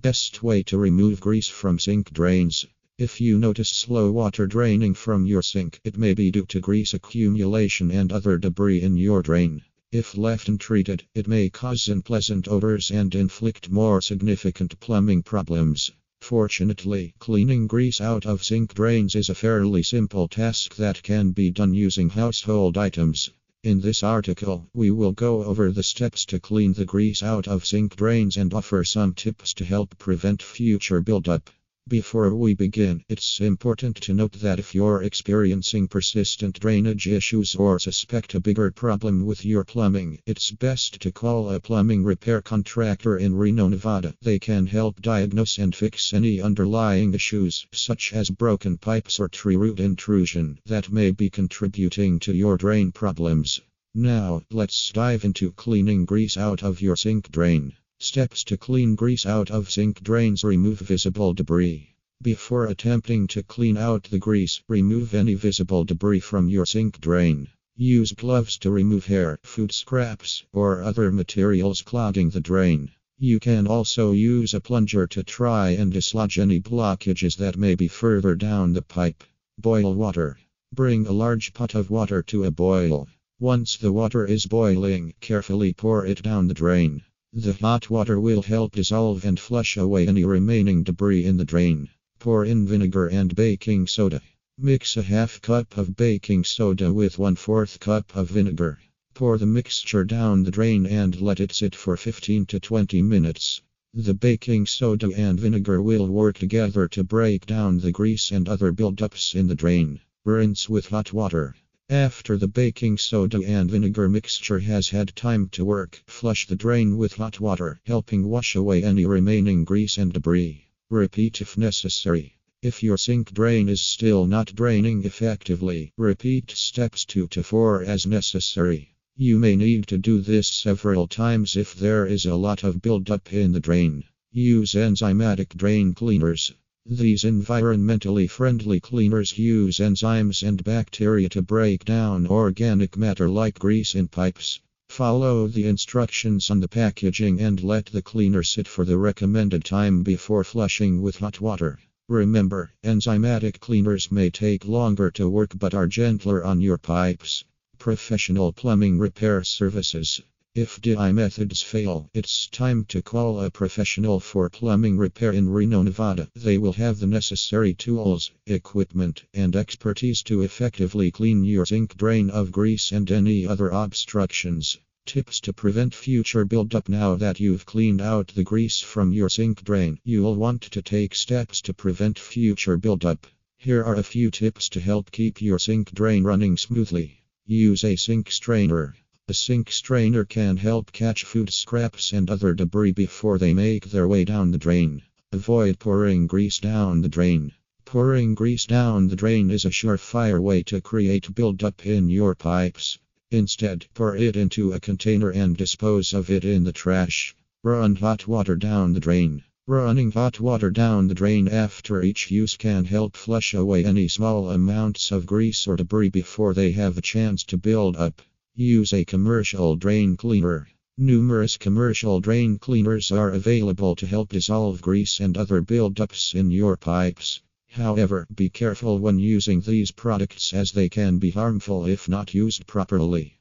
Best way to remove grease from sink drains. If you notice slow water draining from your sink, it may be due to grease accumulation and other debris in your drain. If left untreated, it may cause unpleasant odors and inflict more significant plumbing problems. Fortunately, cleaning grease out of sink drains is a fairly simple task that can be done using household items. In this article, we will go over the steps to clean the grease out of sink drains and offer some tips to help prevent future buildup. Before we begin, it's important to note that if you're experiencing persistent drainage issues or suspect a bigger problem with your plumbing, it's best to call a plumbing repair contractor in Reno, Nevada. They can help diagnose and fix any underlying issues, such as broken pipes or tree root intrusion, that may be contributing to your drain problems. Now, let's dive into cleaning grease out of your sink drain. Steps to clean grease out of sink drains Remove visible debris. Before attempting to clean out the grease, remove any visible debris from your sink drain. Use gloves to remove hair, food scraps, or other materials clogging the drain. You can also use a plunger to try and dislodge any blockages that may be further down the pipe. Boil water. Bring a large pot of water to a boil. Once the water is boiling, carefully pour it down the drain. The hot water will help dissolve and flush away any remaining debris in the drain. Pour in vinegar and baking soda. Mix a half cup of baking soda with one fourth cup of vinegar. Pour the mixture down the drain and let it sit for 15 to 20 minutes. The baking soda and vinegar will work together to break down the grease and other buildups in the drain. Rinse with hot water. After the baking soda and vinegar mixture has had time to work, flush the drain with hot water, helping wash away any remaining grease and debris. Repeat if necessary. If your sink drain is still not draining effectively, repeat steps 2 to 4 as necessary. You may need to do this several times if there is a lot of buildup in the drain. Use enzymatic drain cleaners. These environmentally friendly cleaners use enzymes and bacteria to break down organic matter like grease in pipes. Follow the instructions on the packaging and let the cleaner sit for the recommended time before flushing with hot water. Remember, enzymatic cleaners may take longer to work but are gentler on your pipes. Professional plumbing repair services. If DI methods fail, it's time to call a professional for plumbing repair in Reno, Nevada. They will have the necessary tools, equipment, and expertise to effectively clean your sink drain of grease and any other obstructions. Tips to prevent future buildup now that you've cleaned out the grease from your sink drain. You'll want to take steps to prevent future buildup. Here are a few tips to help keep your sink drain running smoothly. Use a sink strainer. A sink strainer can help catch food scraps and other debris before they make their way down the drain. Avoid pouring grease down the drain. Pouring grease down the drain is a surefire way to create buildup in your pipes. Instead, pour it into a container and dispose of it in the trash. Run hot water down the drain. Running hot water down the drain after each use can help flush away any small amounts of grease or debris before they have a chance to build up. Use a commercial drain cleaner. Numerous commercial drain cleaners are available to help dissolve grease and other buildups in your pipes. However, be careful when using these products as they can be harmful if not used properly.